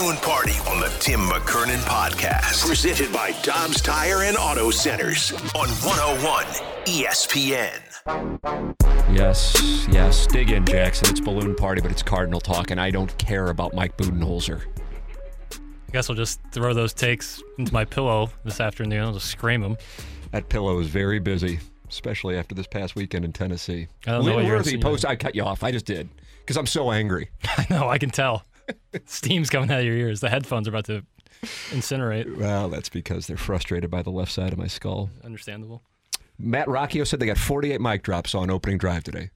Balloon party on the Tim McKernan podcast. Presented by Dobbs Tire and Auto Centers on 101 ESPN. Yes, yes. Dig in, Jackson. It's balloon party, but it's Cardinal talk, and I don't care about Mike Budenholzer. I guess I'll just throw those takes into my pillow this afternoon. I'll just scream them. That pillow is very busy, especially after this past weekend in Tennessee. I don't know what Lynn you're Worthy post. I cut you off. I just did because I'm so angry. I know, I can tell. Steam's coming out of your ears. The headphones are about to incinerate. Well, that's because they're frustrated by the left side of my skull. Understandable. Matt Rocchio said they got 48 mic drops on opening drive today.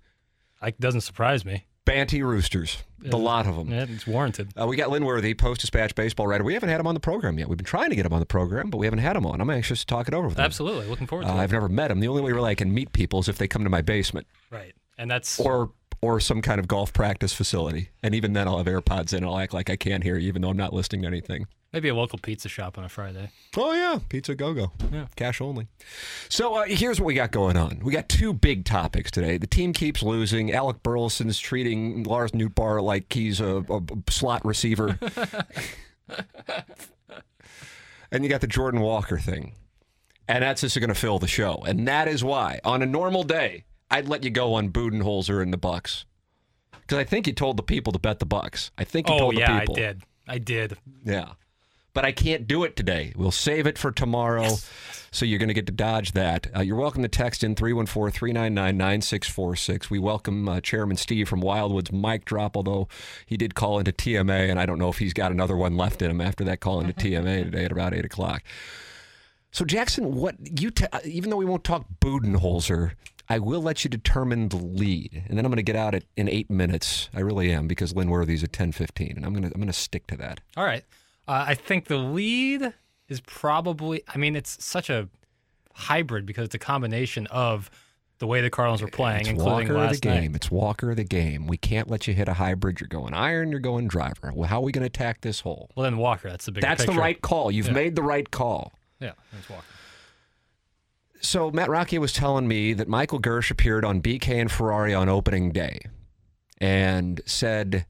It doesn't surprise me. Banty Roosters, the lot of them. Yeah, it's warranted. Uh, we got Lynn Worthy, Post Dispatch baseball writer. We haven't had him on the program yet. We've been trying to get him on the program, but we haven't had him on. I'm anxious to talk it over with him. Absolutely. Looking forward to Uh, it. I've never met him. The only way really I can meet people is if they come to my basement Right. And that's or or some kind of golf practice facility. And even then, I'll have AirPods in. and I'll act like I can't hear you, even though I'm not listening to anything. maybe a local pizza shop on a Friday. Oh yeah, pizza go go. Yeah. cash only. So uh, here's what we got going on. We got two big topics today. The team keeps losing. Alec Burleson's treating Lars Nootbaar like he's a, a slot receiver. and you got the Jordan Walker thing. And that's just going to fill the show. And that is why, on a normal day, I'd let you go on Budenholzer and the Bucks. Because I think you told the people to bet the Bucks. I think you Oh, told yeah, the people. I did. I did. Yeah. But I can't do it today. We'll save it for tomorrow. So you're going to get to dodge that. Uh, you're welcome to text in 314 399 9646. We welcome uh, Chairman Steve from Wildwood's mic drop, although he did call into TMA, and I don't know if he's got another one left in him after that call into TMA today at about 8 o'clock. So, Jackson, what you t- even though we won't talk Budenholzer, I will let you determine the lead, and then I'm going to get out at, in eight minutes. I really am because Lynn Worthy's at 10:15, and I'm going to I'm going to stick to that. All right. Uh, I think the lead is probably, I mean, it's such a hybrid because it's a combination of the way the Cardinals were playing, It's including Walker of the game. night. It's Walker of the game. We can't let you hit a hybrid. You're going iron. You're going driver. Well, how are we going to attack this hole? Well, then Walker, that's the bigger That's the right call. You've Yeah. made the right call. Yeah, that's Walker. So Matt Rocchio was telling me that Michael Girsch appeared on BK and Ferrario on opening day and said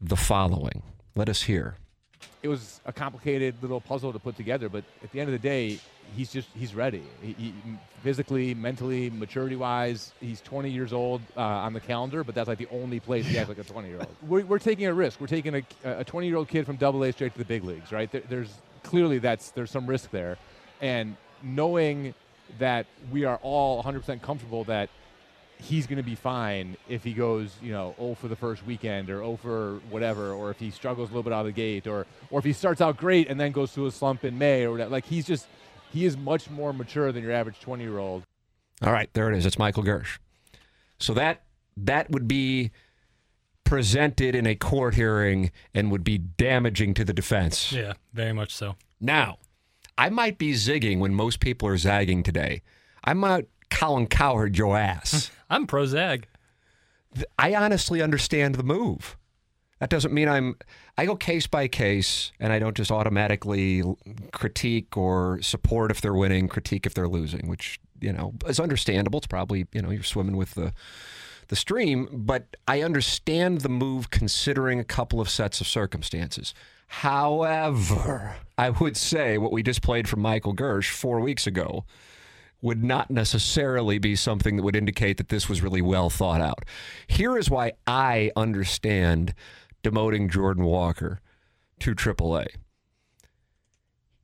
the following. Let us hear. it was a complicated little puzzle to put together, but at the end of the day, he's just he's ready. He, he, physically, mentally, maturity-wise, he's 20 years old uh, on the calendar, but that's like the only place he acts like a 20-year-old. We're, we're taking a risk. We're taking a, a 20-year-old kid from Double A straight to the big leagues, right? There, there's clearly that's there's some risk there, and knowing that we are all 100% comfortable that he's going to be fine if he goes, you know, 0 for the first weekend or 0 for whatever, or if he struggles a little bit out of the gate, or or if he starts out great and then goes through a slump in May or whatever. Like he's just he is much more mature than your average 20 year old. All right, there it is. It's Michael Girsch. So that that would be presented in a court hearing and would be damaging to the defense. Yeah, very much so. Now, I might be zigging when most people are zagging today. I might Colin Cowherd your ass. I'm pro Zag. I honestly understand the move. That doesn't mean I'm. I go case by case, and I don't just automatically critique or support if they're winning, critique if they're losing, which you know is understandable. It's probably you know you're swimming with the the stream, but I understand the move considering a couple of sets of circumstances. However, I would say what we just played from Michael Girsch four weeks ago would not necessarily be something that would indicate that this was really well thought out. Here is why I understand demoting Jordan Walker to AAA.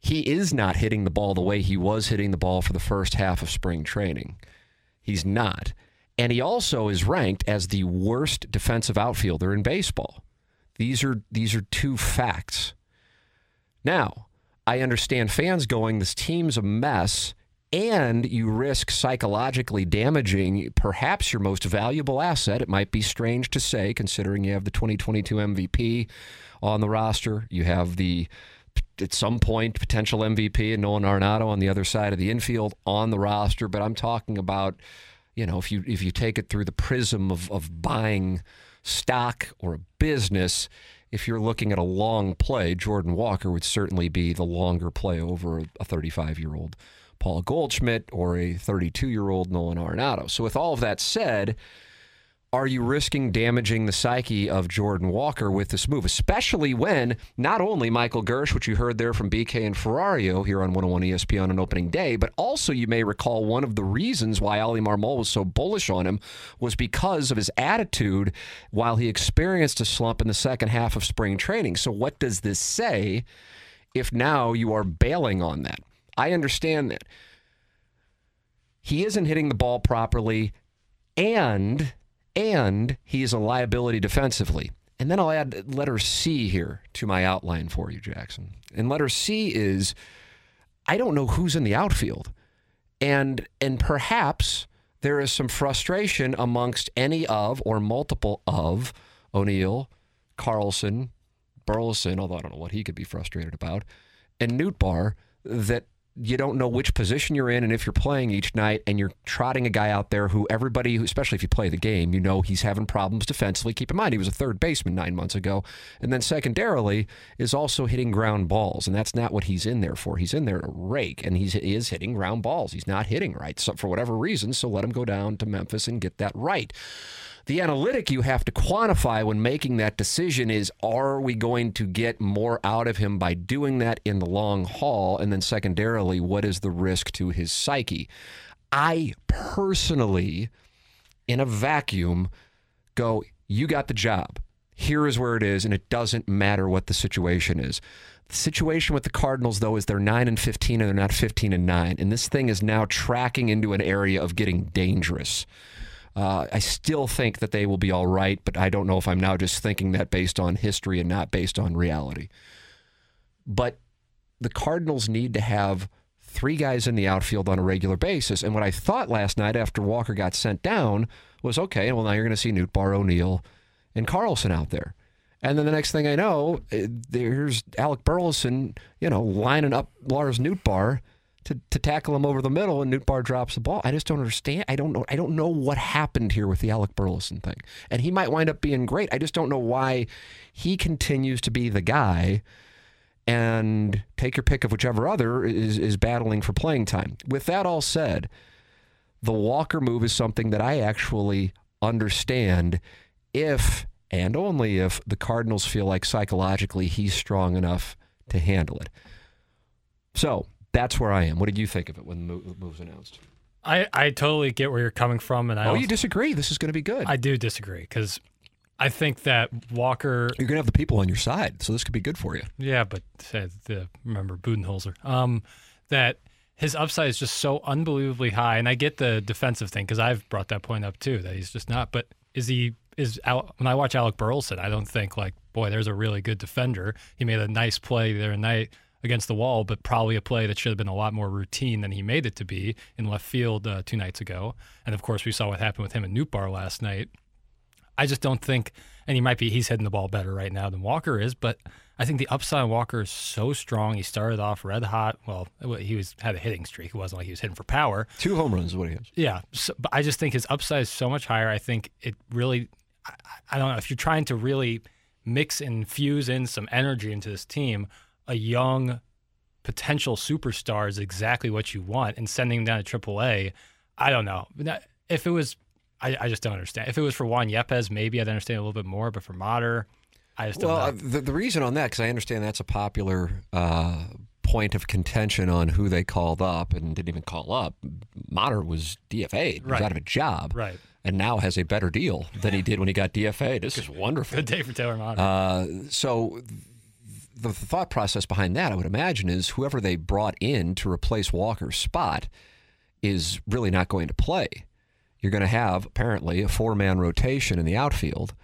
He is not hitting the ball the way he was hitting the ball for the first half of spring training. He's not. And he also is ranked as the worst defensive outfielder in baseball. These are these are two facts. Now, I understand fans going, this team's a mess, and you risk psychologically damaging perhaps your most valuable asset. It might be strange to say, considering you have the 2022 MVP on the roster, you have the at some point potential MVP and Nolan Arenado on the other side of the infield on the roster. But I'm talking about, you know, if you if you take it through the prism of of buying stock or a business, if you're looking at a long play, Jordan Walker would certainly be the longer play over a 35 year old Paul Goldschmidt or a 32 year old Nolan Arenado. So, with all of that said, are you risking damaging the psyche of Jordan Walker with this move, especially when not only Michael Girsch, which you heard there from BK and Ferrario here on 101 ESPN on an opening day, but also you may recall one of the reasons why Oli Marmol was so bullish on him was because of his attitude while he experienced a slump in the second half of spring training. So, what does this say if now you are bailing on that? I understand that. He isn't hitting the ball properly, and and he is a liability defensively. And then I'll add letter C here to my outline for you, Jackson. And letter C is I don't know who's in the outfield. And and perhaps there is some frustration amongst any of or multiple of O'Neill, Carlson, Burleson, although I don't know what he could be frustrated about, and Nootbaar that you don't know which position you're in and if you're playing each night and you're trotting a guy out there who everybody especially if you play the game you know he's having problems defensively. Keep in mind he was a third baseman nine months ago. And then secondarily is also hitting ground balls and that's not what he's in there for. He's in there to rake and he's, he is hitting ground balls. He's not hitting right so for whatever reason. So let him go down to memphis and get that right the analytic you have to quantify when making that decision is are we going to get more out of him by doing that in the long haul? And then secondarily, what is the risk to his psyche? I personally, in a vacuum, go, you got the job. Here is where it is, and it doesn't matter what the situation is. The situation with the Cardinals, though, is they're 9 and 15 and they're not 15 and 9. And this thing is now tracking into an area of getting dangerous. Uh, I still think that they will be all right, but I don't know if I'm now just thinking that based on history and not based on reality. But the Cardinals need to have three guys in the outfield on a regular basis. And what I thought last night after Walker got sent down was okay, well, now you're going to see Nootbaar O'Neill, and Carlson out there. And then the next thing I know, eh, there's Alec Burleson, you know, lining up Lars Nootbaar to, to tackle him over the middle and Nootbaar drops the ball. I just don't understand. I don't know. I don't know what happened here with the Alec Burleson thing. And he might wind up being great. I just don't know why he continues to be the guy and take your pick of whichever other is, is battling for playing time. With that all said, the Walker move is something that I actually understand if and only if the Cardinals feel like psychologically he's strong enough to handle it. So that's where I am. What did you think of it when the move was announced? I, I totally get where you're coming from, and I oh, also, you disagree? This is going to be good. I do disagree because I think that Walker. You're going to have the people on your side, so this could be good for you. Yeah, but uh, the, remember Budenholzer. Um, that his upside is just so unbelievably high, and I get the defensive thing because I've brought that point up too that he's just not. But is he? Is when I watch Alec Burleson, I don't think like, boy, there's a really good defender. He made a nice play the other night against the wall, but probably a play that should have been a lot more routine than he made it to be in left field uh, two nights ago. And of course, we saw what happened with him in and Bar last night. I just don't think, and he might be, he's hitting the ball better right now than Walker is, but I think the upside Walker is so strong. He started off red hot. Well, he was had a hitting streak. It wasn't like he was hitting for power. Two home runs is what he has. Yeah, so, but I just think his upside is so much higher. I think it really, I, I don't know if you're trying to really mix and fuse in some energy into this team a young potential superstar is exactly what you want, and sending him down to AAA, I don't know. If it was, I, I just don't understand. If it was for Juan Yepez, maybe I'd understand a little bit more, but for Motter, I just don't well, know. the, the reason on that, because I understand that's a popular uh, point of contention on who they called up and didn't even call up. Motter was DFA, was Right. out of a job, Right. and now has a better deal than he did when he got DFA. This is wonderful. Good day for Taylor Motter. Uh, so the thought process behind that, I would imagine, is whoever they brought in to replace Walker's spot is really not going to play. You're going to have apparently a four-man rotation in the outfield,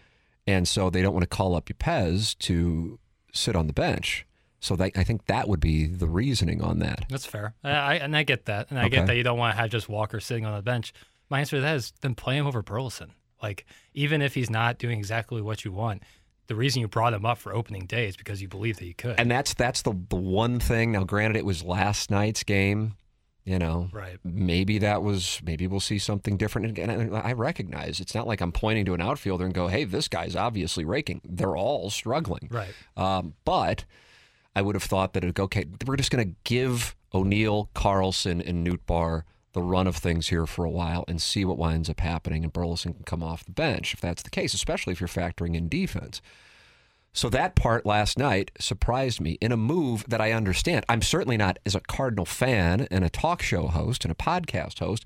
and so they don't want to call up Yepez to sit on the bench. So that, I think that would be the reasoning on that. That's fair. I, I, and I get that. And I Okay. get that you don't want to have just Walker sitting on the bench. My answer to that is then play him over Burleson. Like, even if he's not doing exactly what you want, the reason you brought him up for opening day is because you believe that you could. And that's that's the the one thing. Now, granted, it was last night's game. You know, Right. Maybe that was. Maybe we'll see something different. And I I recognize it's not like I'm pointing to an outfielder and go, "Hey, this guy's obviously raking." They're all struggling. right. Um, but I would have thought that it'd go, okay, we're just going to give O'Neill, Carlson, and Newt Nootbaar the run of things here for a while and see what winds up happening. And Burleson can come off the bench if that's the case, especially if you're factoring in defense. So that part last night surprised me in a move that I understand. I'm certainly not, as a Cardinal fan and a talk show host and a podcast host,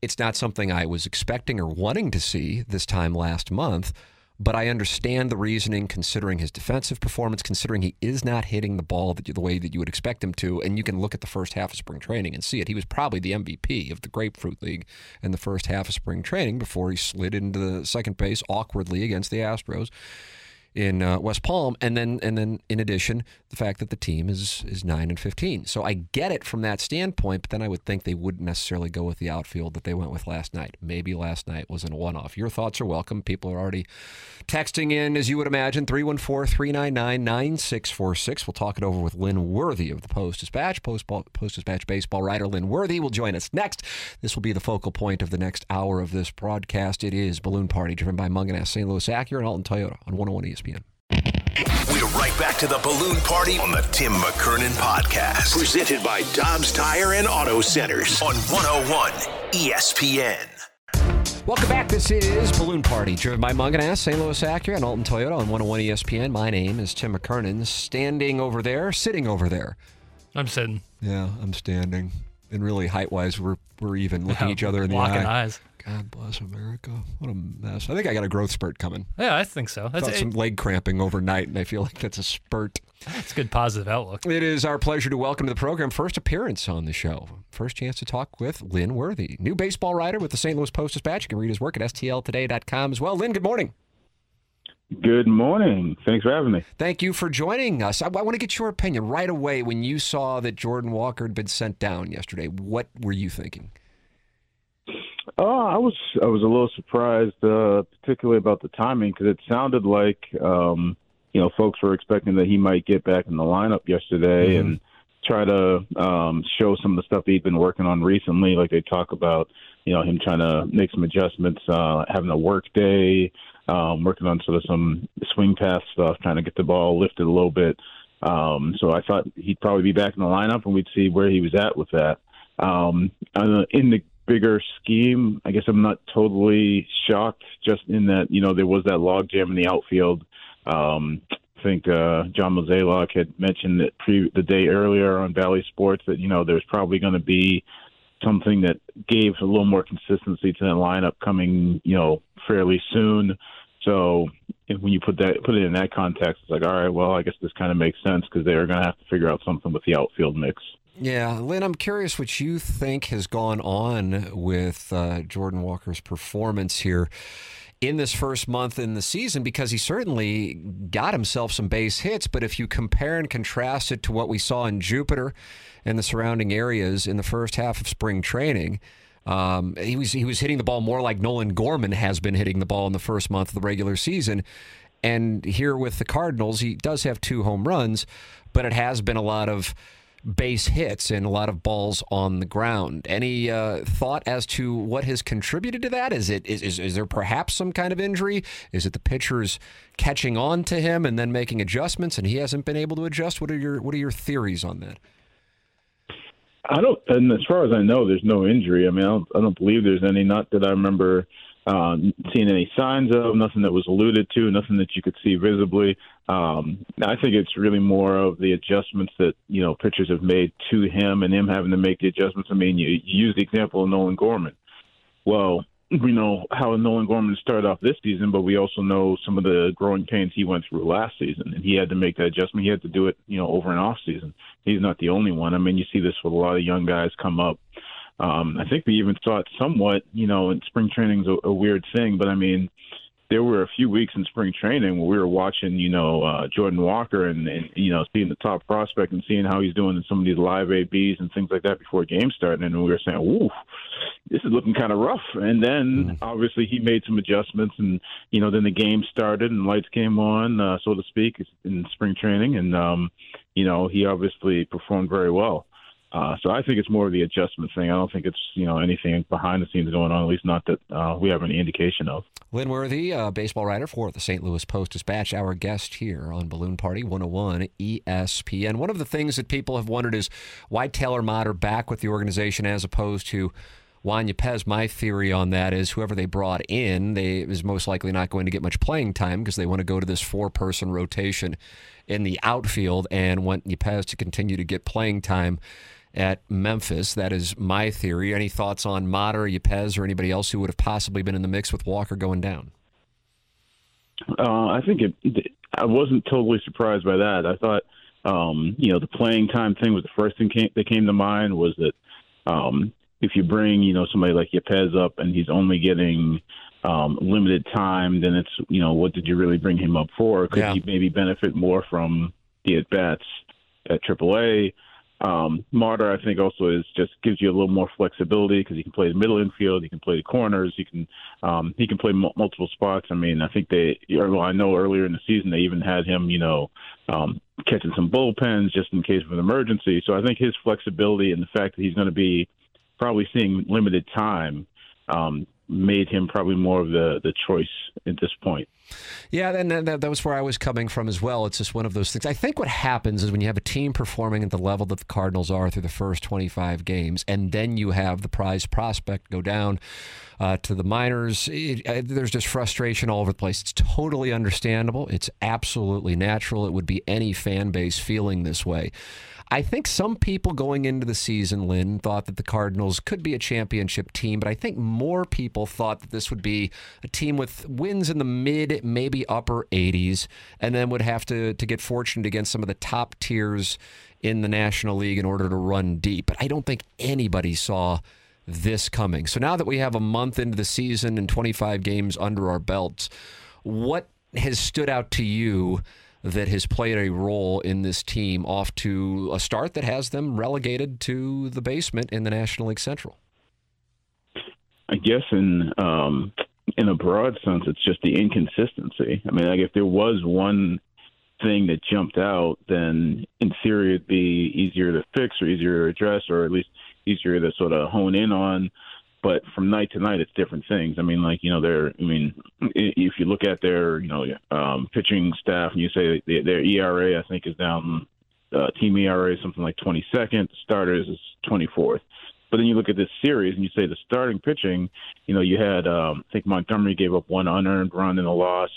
it's not something I was expecting or wanting to see this time last month. But I understand the reasoning, considering his defensive performance, considering he is not hitting the ball the way that you would expect him to. And you can look at the first half of spring training and see it. He was probably the MVP of the Grapefruit League in the first half of spring training before he slid into the second base awkwardly against the Astros in uh, West Palm, and then and then in addition, the fact that the team is is nine and fifteen. So I get it from that standpoint, but then I would think they wouldn't necessarily go with the outfield that they went with last night. Maybe last night was a one-off. Your thoughts are welcome. People are already texting in, as you would imagine, 314-399-9646. We'll talk it over with Lynn Worthy of the Post Dispatch. Post, Post Dispatch baseball writer Lynn Worthy will join us next. This will be the focal point of the next hour of this broadcast. It is Balloon Party, driven by Mungenast, St. Louis Acura, and Alton Toyota on 101 ESPN. We're right back to the balloon party on the Tim McKernan podcast. Presented by Dobbs Tire and Auto Centers on 101 ESPN. Welcome back. This is Balloon Party, driven by Mungenast, St. Louis Acura, and Alton Toyota on 101 ESPN. My name is Tim McKernan, standing over there, sitting over there. I'm sitting. Yeah, I'm standing. And really, height wise, we're, we're even looking each other in the locking eye. eyes. God bless America. What a mess. I think I got a growth spurt coming. Yeah, I think so. That's Felt some leg cramping overnight, and I feel like that's a spurt. it's a good positive outlook. It is our pleasure to welcome to the program first appearance on the show. First chance to talk with Lynn Worthy, new baseball writer with the St. Louis Post Dispatch. You can read his work at stltoday.com as well. Lynn, good morning. Good morning. Thanks for having me. Thank you for joining us. I, I want to get your opinion right away when you saw that Jordan Walker had been sent down yesterday. What were you thinking? Oh, I was I was a little surprised, uh, particularly about the timing, because it sounded like um, you know folks were expecting that he might get back in the lineup yesterday and try to um, show some of the stuff he'd been working on recently. Like they talk about, you know, him trying to make some adjustments, uh, having a work day, um, working on sort of some swing pass stuff, trying to get the ball lifted a little bit. Um, so I thought he'd probably be back in the lineup, and we'd see where he was at with that. Um, uh, in the bigger scheme, I guess I'm not totally shocked, just in that you know there was that log jam in the outfield. Um, I think uh, John Mozeliak had mentioned that pre- the day earlier on Bally Sports that you know there's probably going to be something that gave a little more consistency to the lineup coming, you know, fairly soon. So when you put that put it in that context, it's like, all right, well, I guess this kind of makes sense because they are going to have to figure out something with the outfield mix. Yeah, Lynn, I'm curious what you think has gone on with uh, Jordan Walker's performance here in this first month in the season because he certainly got himself some base hits. But if you compare and contrast it to what we saw in Jupiter and the surrounding areas in the first half of spring training, um, he was he was hitting the ball more like Nolan Gorman has been hitting the ball in the first month of the regular season. And here with the Cardinals, he does have two home runs, but it has been a lot of base hits and a lot of balls on the ground. Any uh, thought as to what has contributed to that? Is it is, is is there perhaps some kind of injury? Is it the pitchers catching on to him and then making adjustments, and he hasn't been able to adjust? What are your what are your theories on that? I don't, and as far as I know, there's no injury. I mean, I don't, I don't believe there's any. Not that I remember um, seeing any signs of. Nothing that was alluded to. Nothing that you could see visibly. Um, I think it's really more of the adjustments that you know pitchers have made to him, and him having to make the adjustments. I mean, you, you use the example of Nolan Gorman. Well, we know how Nolan Gorman started off this season, but we also know some of the growing pains he went through last season, and he had to make that adjustment. He had to do it, you know, over an off season. He's not the only one. I mean, you see this with a lot of young guys come up. Um, I think we even saw it somewhat, you know, in spring training's a, a weird thing, but I mean, there were a few weeks in spring training where we were watching, you know, uh, Jordan Walker and, and you know seeing the top prospect and seeing how he's doing in some of these live ABs and things like that before games started, and we were saying, "Ooh, this is looking kind of rough." And then obviously he made some adjustments, and you know then the game started and lights came on, uh, so to speak, in spring training, and um, you know he obviously performed very well. Uh, so I think it's more of the adjustment thing. I don't think it's you know anything behind the scenes going on. At least not that uh, we have any indication of. Lynn Worthy, uh, baseball writer for the St. Louis Post Dispatch, our guest here on Balloon Party 101 ESPN. One of the things that people have wondered is why Taylor Motter back with the organization as opposed to Juan Yepez. My theory on that is whoever they brought in, they is most likely not going to get much playing time because they want to go to this four-person rotation in the outfield and want Yepez to continue to get playing time at Memphis. That is my theory. Any thoughts on Motter, Yepez, or anybody else who would have possibly been in the mix with Walker going down? Uh, I think it. I wasn't totally surprised by that. I thought, um, you know, the playing time thing was the first thing came, that came to mind. Was that um, if you bring, you know, somebody like Yepez up and he's only getting um, limited time, then it's, you know, what did you really bring him up for? Could Yeah. he maybe benefit more from the at bats at AAA? Um, Motter, I think, also is just gives you a little more flexibility because he can play the middle infield, he can play the corners, he can um, he can play m- multiple spots. I mean, I think they, well, I know earlier in the season they even had him, you know, um, catching some bullpens just in case of an emergency. So I think his flexibility and the fact that he's going to be probably seeing limited time um, made him probably more of the the choice at this point. Yeah, and that, that, was where I was coming from as well. It's just one of those things. I think what happens is when you have a team performing at the level that the Cardinals are through the first 25 games, and then you have the prize prospect go down uh, to the minors, it, uh, there's just frustration all over the place. It's totally understandable. It's absolutely natural. It would be any fan base feeling this way. I think some people going into the season, Lynn, thought that the Cardinals could be a championship team, but I think more people thought that this would be a team with wins in the mid, maybe upper 80s, and then would have to, to get fortunate against some of the top tiers in the National League in order to run deep. But I don't think anybody saw this coming. So now that we have a month into the season and 25 games under our belts, what has stood out to you that has played a role in this team off to a start that has them relegated to the basement in the National League Central? I guess in um, in a broad sense, it's just the inconsistency. I mean, like if there was one thing that jumped out, then in theory it'd be easier to fix or easier to address, or at least easier to sort of hone in on. But from night to night, it's different things. I mean, like you know, they're. I mean, if you look at their, you know, um, pitching staff, and you say their, ERA, I think, is down. Uh, team ERA is something like 22nd. Starters is 24th. But then you look at this series and you say the starting pitching, you know, you had, um, I think Montgomery gave up one unearned run in a loss.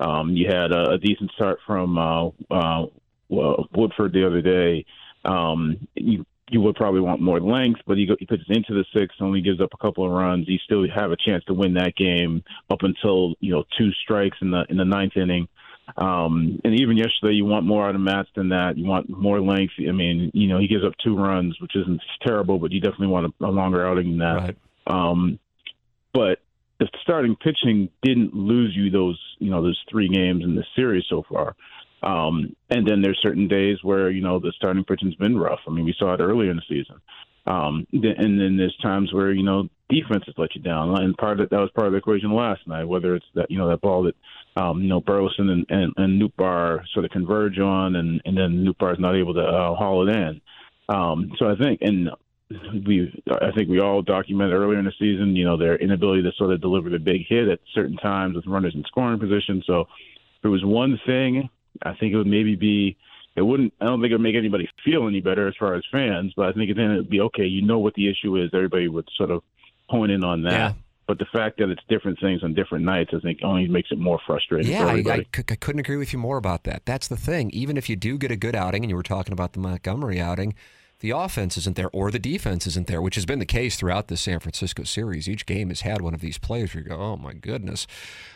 Um, you had a, a decent start from uh, uh, Woodford the other day. Um, you you would probably want more length, but he, go, he pitches into the sixth, only gives up a couple of runs. He still have a chance to win that game up until you know two strikes in the in the ninth inning. Um, and even yesterday, you want more out of Matz than that. You want more length. I mean, you know, he gives up two runs, which isn't terrible, but you definitely want a, a longer outing than that. Right. Um, but the starting pitching didn't lose you those, you know, those three games in the series so far. Um, and then there's certain days where you know the starting pitching's been rough. I mean, we saw it earlier in the season. Um, and then there's times where you know defense has let you down, and part of that was part of the equation last night. Whether it's that you know that ball that um, you know Burleson and and, and sort of converge on, and and then Nootbaar's not able to uh, haul it in. Um, so I think, and we I think we all documented earlier in the season, you know, their inability to sort of deliver the big hit at certain times with runners in scoring position. So if there was one thing, I think it would maybe be it wouldn't I don't think it would make anybody feel any better as far as fans, but I think then it'd be okay, you know what the issue is, everybody would sort of hone in on that. Yeah. But the fact that it's different things on different nights, I think, only makes it more frustrating Yeah, for I. I, cou- I couldn't agree with you more about that. That's the thing. Even if you do get a good outing, and you were talking about the Montgomery outing, the offense isn't there or the defense isn't there, which has been the case throughout the San Francisco series. Each game has had one of these players where you go, oh my goodness.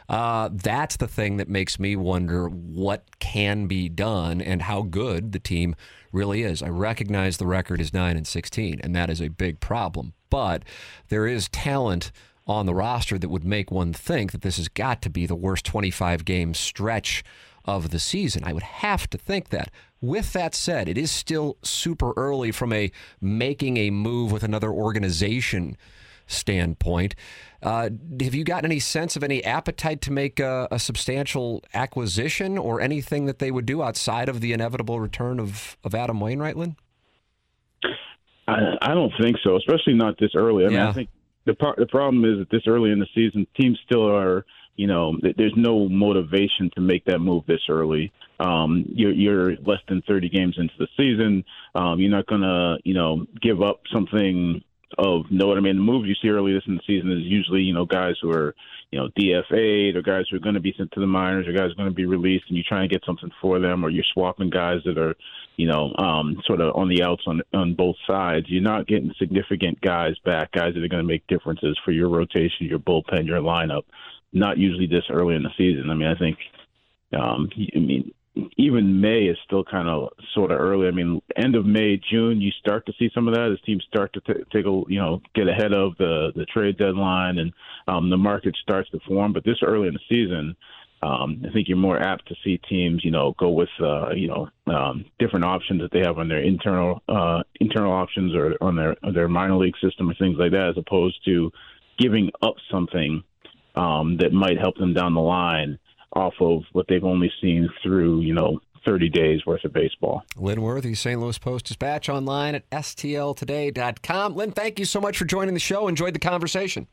Uh, that's the thing that makes me wonder what can be done and how good the team really is. I recognize the record is 9 and 16, and that is a big problem, but there is talent on the roster that would make one think that this has got to be the worst 25 game stretch of the season. I would have to think that. With that said, it is still super early from a making a move with another organization standpoint. Uh, have you gotten any sense of any appetite to make a, a, substantial acquisition or anything that they would do outside of the inevitable return of, of Adam Wainwright, Lynn? I, I don't think so, especially not this early. I mean, Yeah. I think the par- the problem is that this early in the season, teams still are, you know, th- there's no motivation to make that move this early. Um, you're, you're less than 30 games into the season. Um, you're not gonna, you know, give up something of note. I mean, the moves you see early this in the season is usually, you know, guys who are, you know, DFA'd or guys who are going to be sent to the minors or guys going to be released, and you try and get something for them, or you're swapping guys that are, you know, um, sort of on the outs on on both sides. You're not getting significant guys back, guys that are going to make differences for your rotation, your bullpen, your lineup. Not usually this early in the season. I mean, I think, um, I mean, even May is still kind of sort of early. I mean, end of May, June, you start to see some of that as teams start to t- take a, you know, get ahead of the the trade deadline and um, the market starts to form. But this early in the season, um, I think you're more apt to see teams, you know, go with, uh, you know, um, different options that they have on their internal uh, internal options or on their on their minor league system or things like that, as opposed to giving up something um, that might help them down the line off of what they've only seen through, you know, 30 days worth of baseball. Lynn Worthy, St. Louis Post Dispatch online at stltoday.com. Lynn, thank you so much for joining the show. Enjoyed the conversation.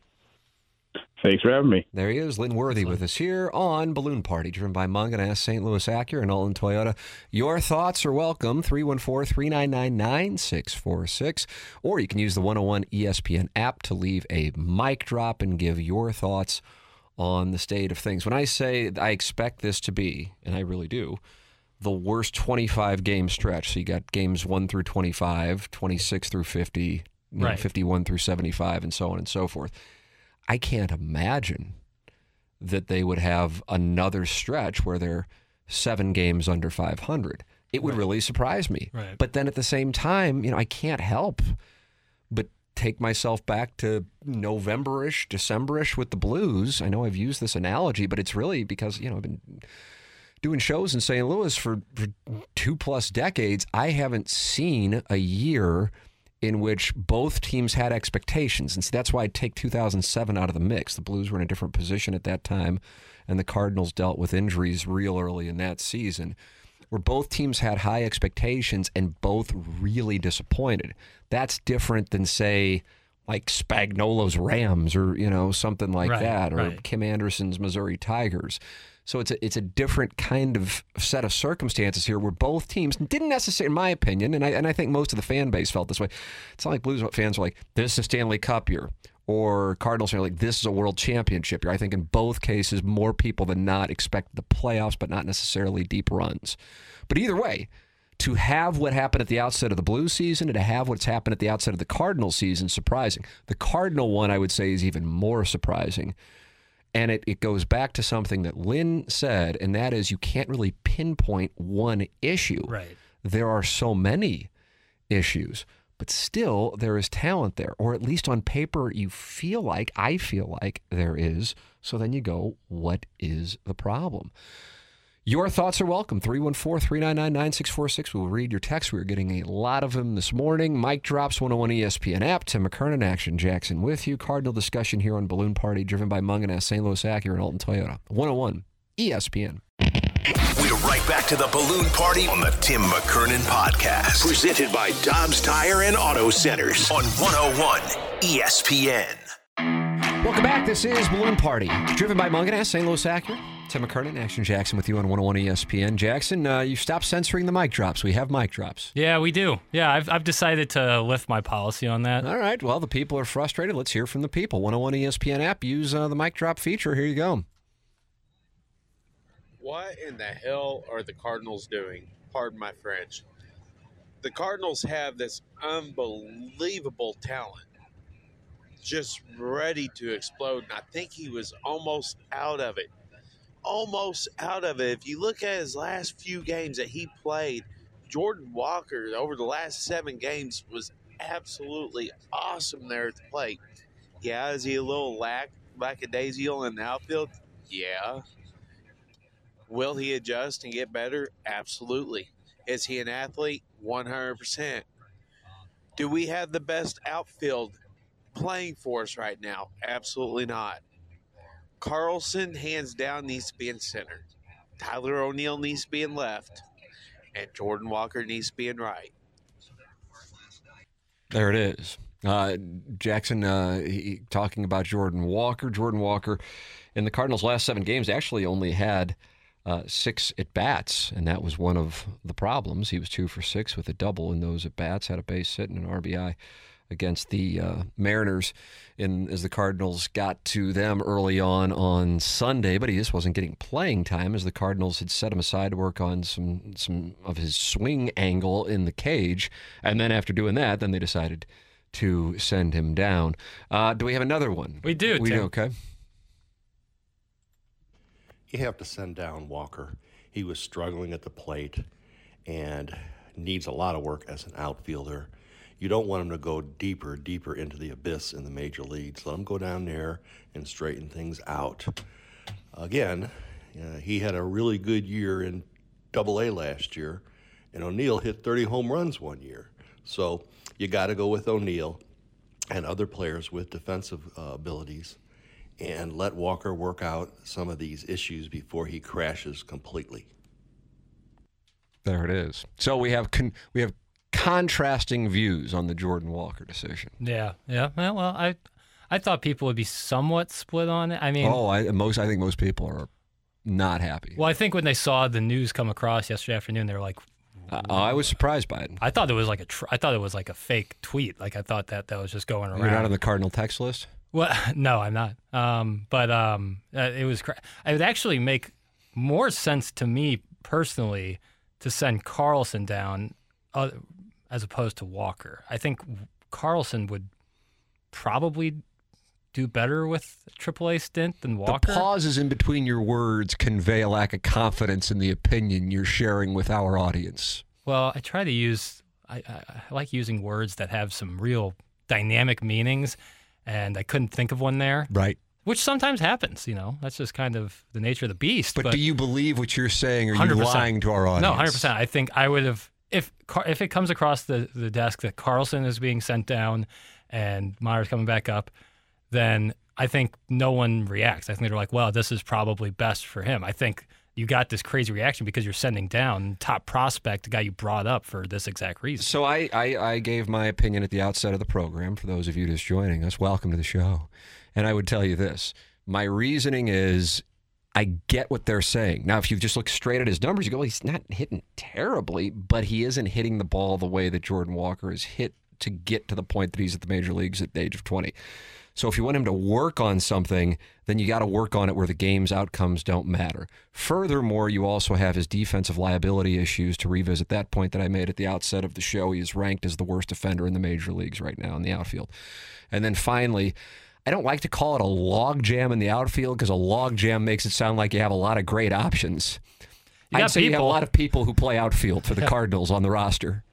Thanks for having me. There he is, Lynn Worthy with us here on Balloon Party, driven by Mungenast, St. Louis Acura, and Alton Toyota. Your thoughts are welcome, 314-399-9646, or you can use the 101 ESPN app to leave a mic drop and give your thoughts on the state of things. When I say I expect this to be, and I really do, the worst 25 game stretch. So you got games 1 through 25, 26 through 50, you know, Right. 51 through 75, and so on and so forth. I can't imagine that they would have another stretch where they're seven games under 500. It would really surprise me. Right. But then at the same time, you know, I can't help but take myself back to November-ish, December-ish with the Blues. I know I've used this analogy, but it's really because, you know, I've been doing shows in St. Louis for, for two plus decades. I haven't seen a year in which both teams had expectations. And see, that's why I take 2007 out of the mix. The Blues were in a different position at that time, and the Cardinals dealt with injuries real early in that season, where both teams had high expectations and both really disappointed. That's different than, say, like Spagnuolo's Rams or, you know, something like Right, that, or right. Kim Anderson's Missouri Tigers. So it's a, it's a different kind of set of circumstances here where both teams didn't necessarily, in my opinion, and I, and I think most of the fan base felt this way. It's not like Blues fans were like, this is a Stanley Cup year. Or Cardinals are like, this is a world championship year. I think in both cases, more people than not expect the playoffs, but not necessarily deep runs. But either way, to have what happened at the outset of the Blues season and to have what's happened at the outset of the Cardinal season, surprising. The Cardinal one, I would say, is even more surprising. And it, it goes back to something that Lynn said, and that is you can't really pinpoint one issue. Right. There are so many issues, but still there is talent there, or at least on paper you feel like, I feel like there is. So then you go, what is the problem? Your thoughts are welcome. 314 399 9646. We'll read your text. We were getting a lot of them this morning. mic drops 101 ESPN app. Tim McKernan, Action Jackson with you. Cardinal discussion here on Balloon Party, driven by Mungenast, St. Louis Acura, and Alton Toyota. 101 ESPN. We're right back to the balloon party on the Tim McKernan podcast. Presented by Dobbs Tire and Auto Centers on 101 ESPN. Welcome back. This is Balloon Party, driven by Mungenast, St. Louis Acura. Tim McKernan, Action Jackson with you on 101 ESPN. Jackson, uh, you stopped censoring the mic drops. We have mic drops. Yeah, we do. Yeah, I've, I've decided to lift my policy on that. All right. Well, the people are frustrated. Let's hear from the people. 101 ESPN app. Use uh, the mic drop feature. Here you go. What in the hell are the Cardinals doing? Pardon my French. The Cardinals have this unbelievable talent just ready to explode. And I think he was almost out of it. Almost out of it. If you look at his last few games that he played, Jordan Walker over the last seven games was absolutely awesome there at the plate. Yeah. Is he a little lack lackadaisical in the outfield? Yeah. Will he adjust and get better? Absolutely. Is he an athlete? 100%. Do we have the best outfield playing for us right now? Absolutely not. Carlson, hands down, needs to be in center. Tyler O'Neill needs to be in left. And Jordan Walker needs to be in right. There it is. Uh, Jackson uh, he, talking about Jordan Walker. Jordan Walker in the Cardinals' last seven games actually only had uh, six at bats, and that was one of the problems. He was two for six with a double in those at bats, had a base hit and an RBI against the uh, Mariners in as the Cardinals got to them early on on Sunday, but he just wasn't getting playing time as the Cardinals had set him aside to work on some some of his swing angle in the cage, and then after doing that, then they decided to send him down. Uh, do we have another one? We do. We Tim. do. Okay. You have to send down Walker. He was struggling at the plate and needs a lot of work as an outfielder. You don't want him to go deeper, deeper into the abyss in the major leagues. Let him go down there and straighten things out. Again, uh, he had a really good year in Double A last year, and O'Neill hit 30 home runs one year. So you got to go with O'Neill and other players with defensive uh, abilities and let Walker work out some of these issues before he crashes completely. There it is. So we have con- we have contrasting views on the Jordan Walker decision. Yeah, yeah. Well, I, I thought people would be somewhat split on it. I mean, oh, I, most I think most people are not happy. well, I think when they saw the news come across yesterday afternoon, they were like, Uh, I was surprised by it. I thought it was like a, tr- I thought it was like a fake tweet. Like I thought that that was just going around. You're not on the Cardinal text list. Well, no, I'm not. Um, but um, uh, it was. Cra- it would actually make more sense to me personally to send Carlson down uh, as opposed to Walker. I think Carlson would probably do better with a AAA stint than Walker. The pauses in between your words convey a lack of confidence in the opinion you're sharing with our audience. Well, I try to use. I, I, I like using words that have some real dynamic meanings, and I couldn't think of one there. Right. Which sometimes happens, you know. That's just kind of the nature of the beast. But, do you believe what you're saying, or are you 100%. lying to our audience? No, hundred percent. I think I would have if if it comes across the, the desk that Carlson is being sent down and Myers coming back up, then I think no one reacts. I think they're like, "Well, this is probably best for him." I think you got this crazy reaction because you're sending down top prospect, the guy you brought up for this exact reason. So I, I, I gave my opinion at the outset of the program. For those of you just joining us, welcome to the show. And I would tell you this: my reasoning is, I get what they're saying. Now, if you just look straight at his numbers, you go, well, he's not hitting terribly, but he isn't hitting the ball the way that Jordan Walker is hit to get to the point that he's at the major leagues at the age of 20. So if you want him to work on something, then you got to work on it where the game's outcomes don't matter. Furthermore, you also have his defensive liability issues to revisit that point that I made at the outset of the show. He is ranked as the worst offender in the major leagues right now in the outfield. And then finally, I don't like to call it a log jam in the outfield because a log jam makes it sound like you have a lot of great options. You I'd say you have a lot of people who play outfield for the Cardinals on the roster.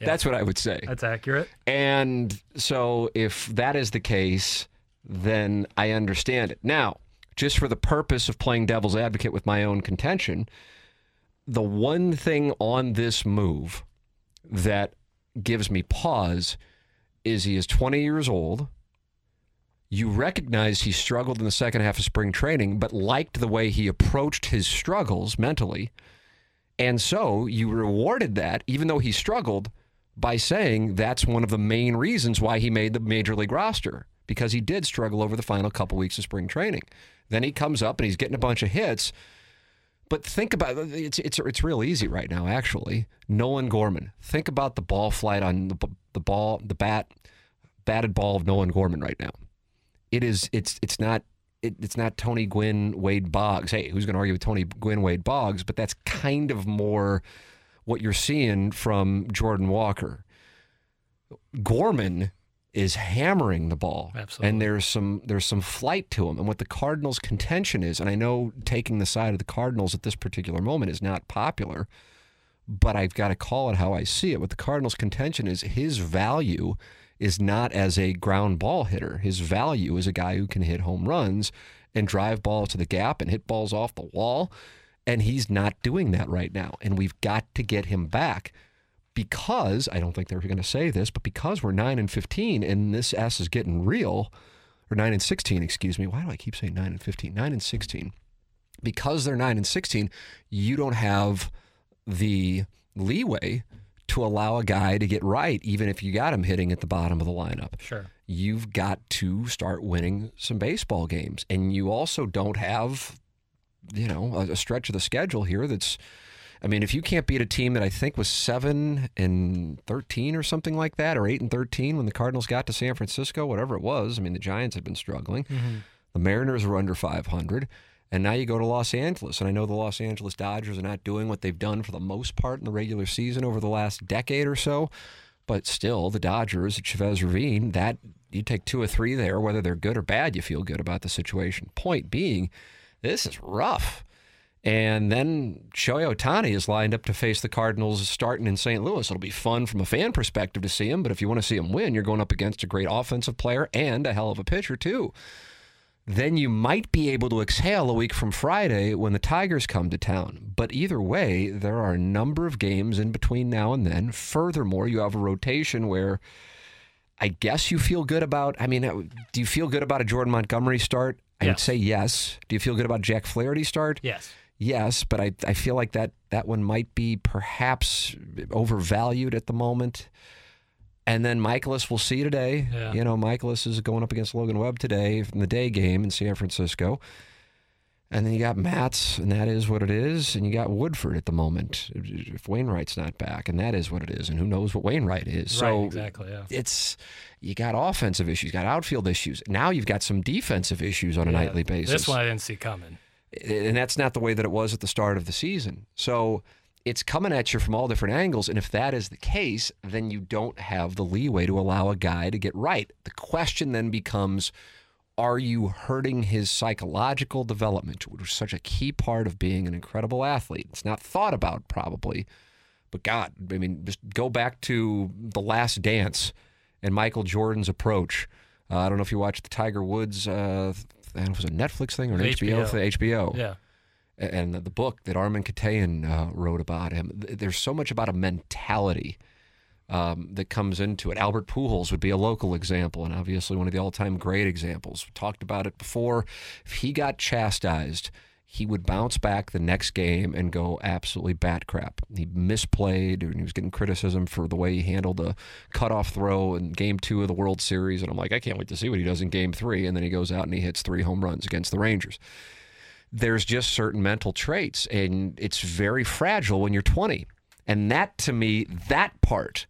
That's what I would say. That's accurate. And so, if that is the case, then I understand it. Now, just for the purpose of playing devil's advocate with my own contention, the one thing on this move that gives me pause is he is 20 years old. You recognize he struggled in the second half of spring training, but liked the way he approached his struggles mentally. And so you rewarded that, even though he struggled, by saying that's one of the main reasons why he made the major league roster because he did struggle over the final couple weeks of spring training. Then he comes up and he's getting a bunch of hits. But think about it's it's it's real easy right now. Actually, Nolan Gorman. Think about the ball flight on the the ball, the bat, batted ball of Nolan Gorman right now. It is it's it's not it, it's not Tony Gwynn Wade Boggs. Hey, who's going to argue with Tony Gwynn Wade Boggs? But that's kind of more what you're seeing from Jordan Walker. Gorman is hammering the ball. Absolutely. And there's some there's some flight to him. And what the Cardinals' contention is, and I know taking the side of the Cardinals at this particular moment is not popular, but I've got to call it how I see it. What the Cardinals' contention is his value is not as a ground ball hitter. His value is a guy who can hit home runs and drive balls to the gap and hit balls off the wall. And he's not doing that right now. And we've got to get him back because I don't think they're going to say this, but because we're 9 and 15 and this S is getting real, or 9 and 16, excuse me. Why do I keep saying 9 and 15? 9 and 16. Because they're 9 and 16, you don't have the leeway to allow a guy to get right, even if you got him hitting at the bottom of the lineup. Sure. You've got to start winning some baseball games. And you also don't have, you know, a, stretch of the schedule here that's. I mean, if you can't beat a team that I think was seven and thirteen or something like that, or eight and thirteen when the Cardinals got to San Francisco, whatever it was. I mean, the Giants had been struggling. Mm-hmm. The Mariners were under five hundred. And now you go to Los Angeles, and I know the Los Angeles Dodgers are not doing what they've done for the most part in the regular season over the last decade or so, but still, the Dodgers at Chavez Ravine, that you take two or three there, whether they're good or bad, you feel good about the situation. Point being, this is rough. And then Shohei Ohtani is lined up to face the Cardinals starting in St. Louis. It'll be fun from a fan perspective to see him, but if you want to see him win, you're going up against a great offensive player and a hell of a pitcher, too then you might be able to exhale a week from Friday when the Tigers come to town. But either way, there are a number of games in between now and then. Furthermore, you have a rotation where I guess you feel good about. I mean, uh, do you feel good about a Jordan Montgomery start? I would say yes. Do you feel good about Jack Flaherty start? Yes. Yes, but I, I feel like that, that one might be perhaps overvalued at the moment. And then Mikolas, we'll see today. Yeah. You know, Mikolas is going up against Logan Webb today in the day game in San Francisco. And then you got Matz, and that is what it is. And you got Woodford at the moment, if Wainwright's not back, and that is what it is. And who knows what Wainwright is? so right, exactly. Yeah. it's you got offensive issues, you got outfield issues. Now you've got some defensive issues on a nightly basis This one I didn't see coming. and that's not the way that it was at the start of the season. So it's coming at you from all different angles. And if that is the case, then you don't have the leeway to allow a guy to get right. The question then becomes are you hurting his psychological development, which is such a key part of being an incredible athlete? It's not thought about, probably. But God, I mean, just go back to the last dance and Michael Jordan's approach. Uh, I don't know if you watched the Tiger Woods, uh, I don't know if it was a Netflix thing or an HBO, HBO. thing, HBO Yeah. And the book that Armen Keteyian uh, wrote about him. There's so much about a mentality um, that comes into it. Albert Pujols would be a local example, and obviously one of the all-time great examples. We talked about it before. If he got chastised, he would bounce back the next game and go absolutely bat crap. He misplayed, and he was getting criticism for the way he handled the cutoff throw in Game Two of the World Series. And I'm like, I can't wait to see what he does in Game Three. And then he goes out and he hits three home runs against the Rangers there's just certain mental traits and it's very fragile when you're 20 and that to me that part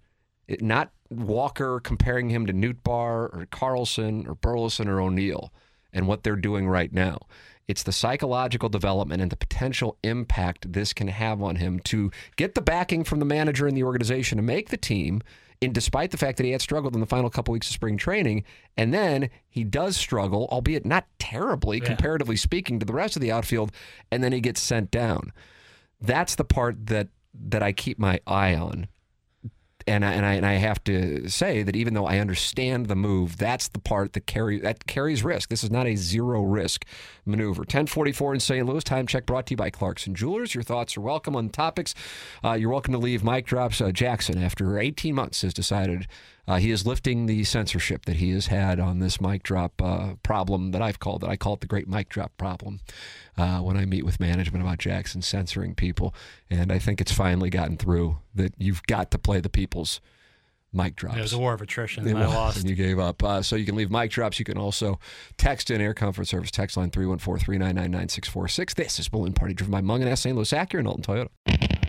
it, not walker comparing him to Nootbaar or carlson or burleson or o'neill and what they're doing right now. It's the psychological development and the potential impact this can have on him to get the backing from the manager and the organization to make the team in despite the fact that he had struggled in the final couple weeks of spring training and then he does struggle albeit not terribly Yeah. comparatively speaking to the rest of the outfield and then he gets sent down that's the part that that I keep my eye on and I, and I and I have to say that even though I understand the move, that's the part that carry that carries risk. This is not a zero risk maneuver. 1044 in St. Louis. Time check brought to you by Clarkson Jewelers. Your thoughts are welcome on topics. Uh, you're welcome to leave mic drops. Uh, Jackson, after 18 months, has decided uh, he is lifting the censorship that he has had on this mic drop uh, problem that I've called it. I call it the great mic drop problem uh, when I meet with management about Jackson censoring people. And I think it's finally gotten through that you've got to play the people's mic drops. It was a war of attrition, It and I lost. and you gave up. Uh, so you can leave mic drops. You can also text in Air Comfort Service text line 314-399-9646. This is Balloon Party driven by mung Mungenast St. Louis Acura and Alton Toyota.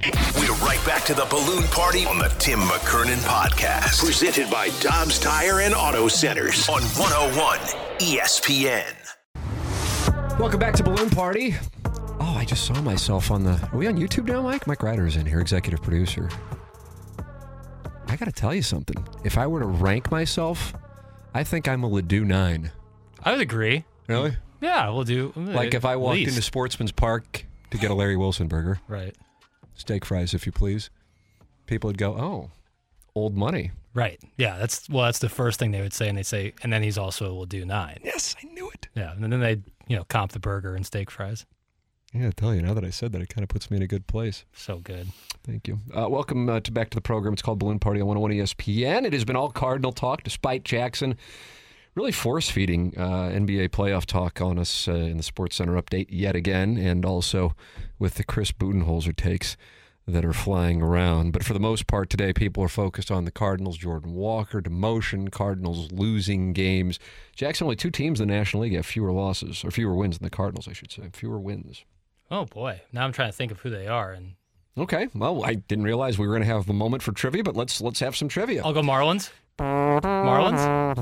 We're right back to the balloon party on the Tim McKernan podcast. Presented by Dobbs Tire and Auto Centers on 101 ESPN. Welcome back to Balloon Party. Oh, I just saw myself on the. Are we on YouTube now, Mike? Mike Ryder is in here, executive producer. I got to tell you something. If I were to rank myself, I think I'm a Ladue 9. I would agree. Really? Yeah, we'll do. Uh, like if I walked into Sportsman's Park to get a Larry Wilson burger, right, steak fries, if you please, people would go, "Oh." old money. Right. Yeah. That's well. That's the first thing they would say, and they say, and then he's also will do nine. Yes, I knew it. Yeah, and then they you know comp the burger and steak fries. Yeah, I tell you now that I said that, it kind of puts me in a good place. So good. Thank you. Uh, welcome uh, to back to the program. It's called Balloon Party on 101 ESPN. It has been all Cardinal talk, despite Jackson really force feeding uh, NBA playoff talk on us uh, in the Sports Center update yet again, and also with the Chris Budenholzer takes that are flying around. But for the most part today, people are focused on the Cardinals, Jordan Walker, demotion, Cardinals losing games. Jackson, only two teams in the National League have fewer losses, or fewer wins than the Cardinals, I should say. Fewer wins. Oh boy! Now I'm trying to think of who they are, and Okay, well, I didn't realize we were going to have a moment for trivia, but let's let's have some trivia. I'll go Marlins. Marlins.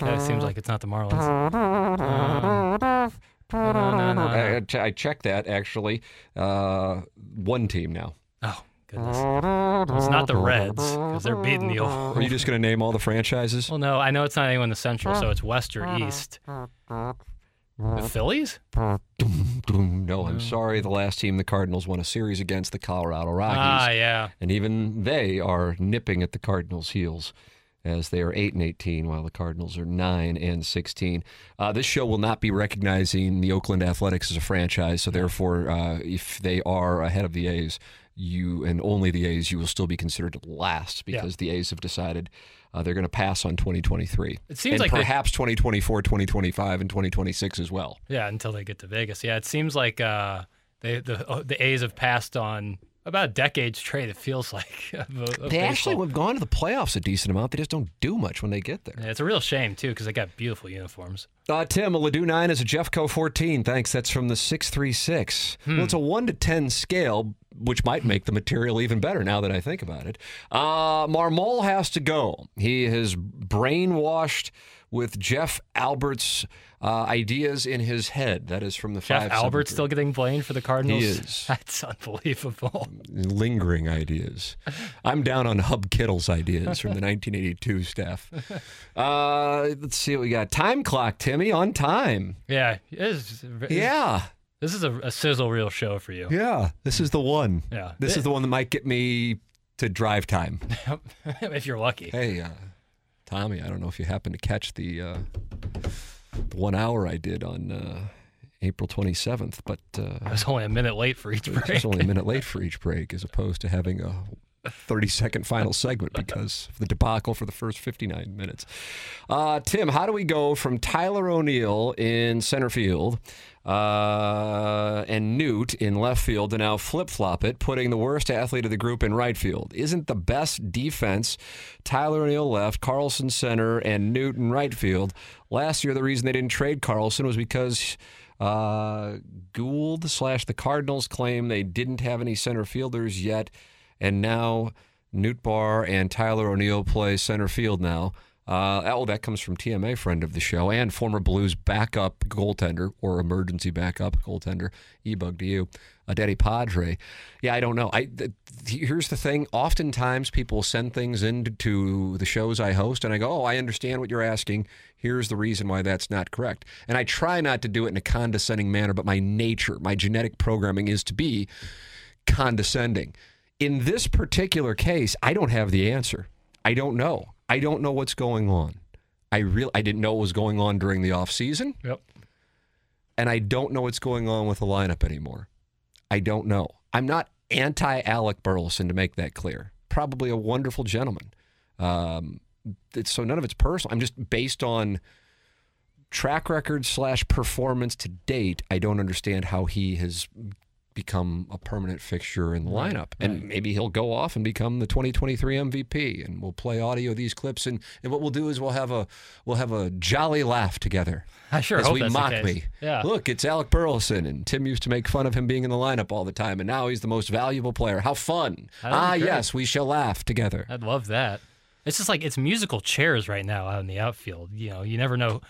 That seems like it's not the Marlins. Uh, no, no, no, I, no. I ch- I checked that actually. Uh, one team now. Oh goodness! It's not the Reds because they're beating the old. Are you just going to name all the franchises? Well, no, I know it's not anyone in the Central, so it's West or East. The Phillies? No, I'm sorry. The last team the Cardinals won a series against the Colorado Rockies. Ah, yeah. And even they are nipping at the Cardinals' heels as they are 8 and 18 while the Cardinals are 9 and 16. Uh, this show will not be recognizing the Oakland Athletics as a franchise, so therefore uh, if they are ahead of the A's, you and only the A's, you will still be considered last Yeah. because the A's have decided uh, they're going to pass on 2023. It seems and like they- perhaps 2024, 2025, and 2026 as well. Yeah, until they get to Vegas. Yeah, it seems like uh, they the uh, the A's have passed on about a decade straight. It feels like of, of They actually baseball. have gone to the playoffs a decent amount. They just don't do much when they get there. Yeah, it's a real shame too because they got beautiful uniforms. Uh, Tim, a Ladue 9 is a Jeffco 14. Thanks. That's from the 636. Well, it's a 1 to 10 scale, which might make the material even better now that I think about it. Uh, Marmol has to go. He has brainwashed with Jeff Albert's uh, ideas in his head. That is from the Jeff 5 Albert's still getting blamed for the Cardinals. He is. That's unbelievable. lingering ideas. I'm down on Hub Kittle's ideas from the 1982 staff. Uh, let's see what we got. Time clock, Timmy, on time. Yeah, it is, Yeah. This is a, a sizzle reel show for you. Yeah. This is the one. Yeah. This is the one that might get me to drive time. if you're lucky. Hey, uh, Tommy, I don't know if you happen to catch the, uh, the one hour I did on uh, April 27th, but uh, I was only a minute late for each break. was only a minute late for each break, as opposed to having a 30 second final segment because of the debacle for the first 59 minutes. Uh, Tim, how do we go from Tyler O'Neill in center field uh, and Newt in left field to now flip flop it, putting the worst athlete of the group in right field? Isn't the best defense Tyler O'Neill left, Carlson center, and Newt in right field? Last year, the reason they didn't trade Carlson was because. Uh, Gould slash the Cardinals claim they didn't have any center fielders yet, and now Nootbaar and Tyler O'Neill play center field now. Uh, oh, that comes from TMA friend of the show and former Blues backup goaltender or emergency backup goaltender. E-bug to you, uh, Daddy Padre. Yeah, I don't know. I th- here's the thing. Oftentimes, people send things into the shows I host, and I go, "Oh, I understand what you're asking. Here's the reason why that's not correct." And I try not to do it in a condescending manner, but my nature, my genetic programming, is to be condescending. In this particular case, I don't have the answer. I don't know. I don't know what's going on. I real I didn't know what was going on during the off season, Yep. and I don't know what's going on with the lineup anymore. I don't know. I'm not anti Alec Burleson to make that clear. Probably a wonderful gentleman. Um, so none of it's personal. I'm just based on track record slash performance to date. I don't understand how he has become a permanent fixture in the Right, lineup. And maybe he'll go off and become the 2023 MVP and we'll play audio of these clips and, and what we'll do is we'll have a we'll have a jolly laugh together. I sure as hope we that's the mock case. me. Yeah. Look, it's Alec Burleson and Tim used to make fun of him being in the lineup all the time and now he's the most valuable player. How fun. Ah yes, we shall laugh together. I'd love that. It's just like it's musical chairs right now out in the outfield. You know, you never know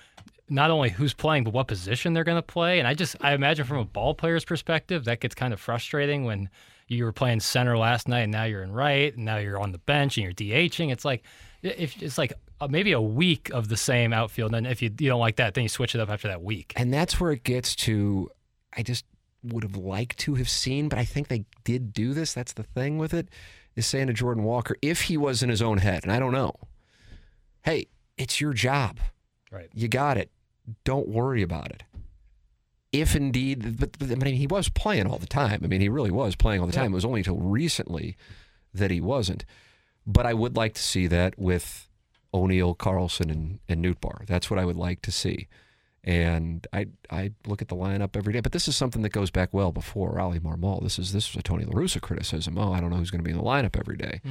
not only who's playing but what position they're going to play. And I just I imagine from a ball player's perspective that gets kind of frustrating when you were playing center last night and now you're in right and now you're on the bench and you're DHing. It's like if it's like uh, maybe a week of the same outfield. And if you you don't like that, then you switch it up after that week. And that's where it gets to I just would have liked to have seen, but I think they did do this. That's the thing with it, is saying to Jordan Walker, if he was in his own head, and I don't know, hey, it's your job. Right. You got it. Don't worry about it. If indeed, but, but I mean, he was playing all the time. I mean, he really was playing all the time. It was only until recently that he wasn't. But I would like to see that with O'Neill, Carlson, and, and Nootbaar. That's what I would like to see. And I I look at the lineup every day. But this is something that goes back well before Oli Marmol. This is this was a Tony La Russa criticism. Oh, I don't know who's going to be in the lineup every day.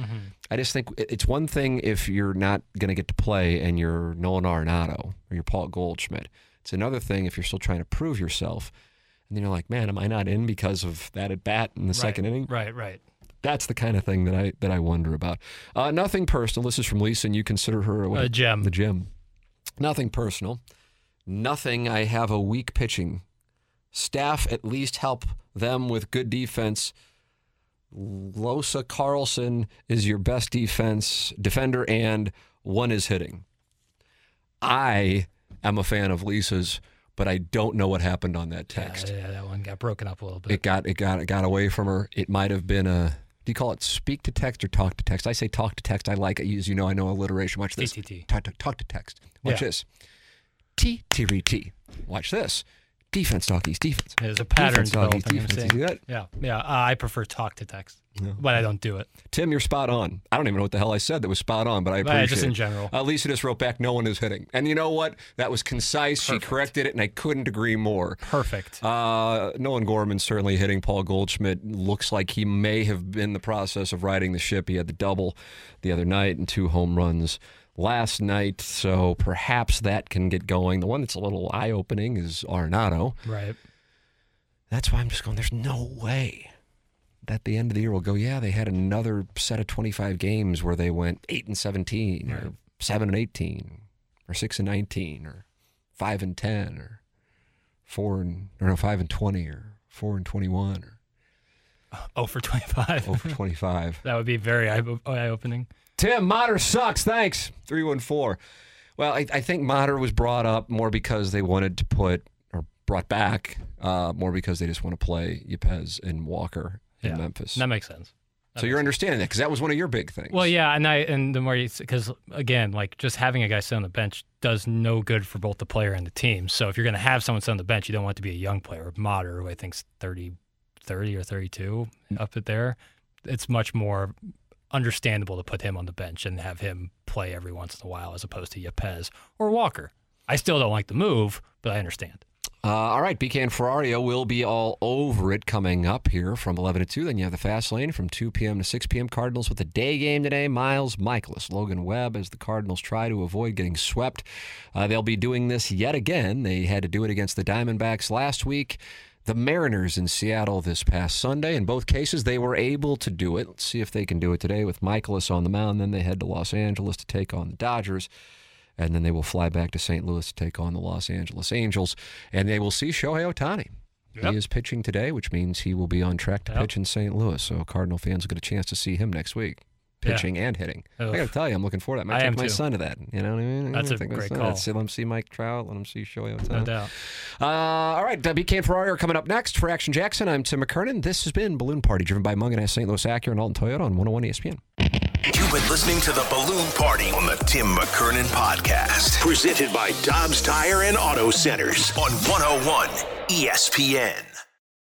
I just think it's one thing if you're not going to get to play and you're Nolan Arenado or you're Paul Goldschmidt. It's another thing if you're still trying to prove yourself. And then you're like, man, am I not in because of that at bat in the second inning? Right, right. That's the kind of thing that I that I wonder about. Uh, nothing personal. This is from Lisa, and you consider her a, A gem. The gem. Nothing personal. Nothing. I have a weak pitching staff. At least help them with good defense. Losa Carlson is your best defense defender, and one is hitting. I am a fan of Lisa's, but I don't know what happened on that text. Yeah, that one got broken up a little bit. It got it got it got away from her. It might have been a. Do you call it speak to text or talk to text? I say talk to text. I like it. As you know, I know alliteration. Watch this. TTT. Talk to, talk to text. Watch Yeah. this. T T R T. Watch this. Defense talkies. Defense. There's a pattern Defense. I'm Defense. You saying. see that? Yeah, yeah. Uh, I prefer talk to text, but I don't do it. Tim, you're spot on. I don't even know what the hell I said that was spot on, but I But appreciate just it. in general. Uh, Lisa just wrote back, no one is hitting. And you know what? That was concise. She corrected it, and I couldn't agree more. Perfect. Uh, Nolan Gorman certainly hitting. Paul Goldschmidt looks like he may have been in the process of riding the ship. He had the double the other night and two home runs last night, so perhaps that can get going. The one that's a little eye opening is Arenado. Right. That's why I'm just going, there's no way that the end of the year will go, yeah, they had another set of 25 games where they went 8 and 17 or 7 and 18 or 6 and 19 or 5 and 10 or 4 and or no 5 and 20 or 4 and 21 or Oh for 25. over 25. that would be very eye opening. Tim, Motter sucks. Thanks. 314. Well, I, I think Motter was brought up more because they wanted to put, or brought back, uh, more because they just want to play Yepez and Walker in Yeah. Memphis. That makes sense. so you're understanding that because that was one of your big things. Well, yeah, and I and the more you because again, like just having a guy sit on the bench does no good for both the player and the team. So if you're going to have someone sit on the bench, you don't want it to be a young player, Motter, who I think's 30, 30 or 32 up at there. It's much more understandable to put him on the bench and have him play every once in a while as opposed to Yepez or Walker. I still don't like the move, but I understand. Uh, all right, BK and Ferrario will be all over it coming up here from 11 to 2. Then you have the fast lane from 2 p.m. to 6 p.m. Cardinals with the day game today. Miles Mikolas, Logan Webb as the Cardinals try to avoid getting swept. Uh, they'll be doing this yet again. They had to do it against the Diamondbacks last week. The Mariners in Seattle this past Sunday. In both cases, they were able to do it. Let's see if they can do it today with Mikolas on the mound. Then they head to Los Angeles to take on the Dodgers and then they will fly back to St. Louis to take on the Los Angeles Angels, and they will see Shohei Ohtani. Yep. He is pitching today, which means he will be on track to Yep. pitch in St. Louis. So Cardinal fans will get a chance to see him next week, Yeah. pitching and hitting. I got to tell you, I'm looking forward to that. I might I take am my too. son to that. You know what I mean? That's I'm a gonna take great son. call. Let him see Mike Trout. Let him see Shohei Ohtani. No doubt. Uh, all right, BK and Ferrario are coming up next for Action Jackson. I'm Tim McKernan. This has been Balloon Party, driven by Mungenast St. Louis Acura and Alton Toyota on 101 ESPN. You've been listening to the Balloon Party on the Tim McKernan Podcast, presented by Dobbs Tire and Auto Centers on 101 ESPN.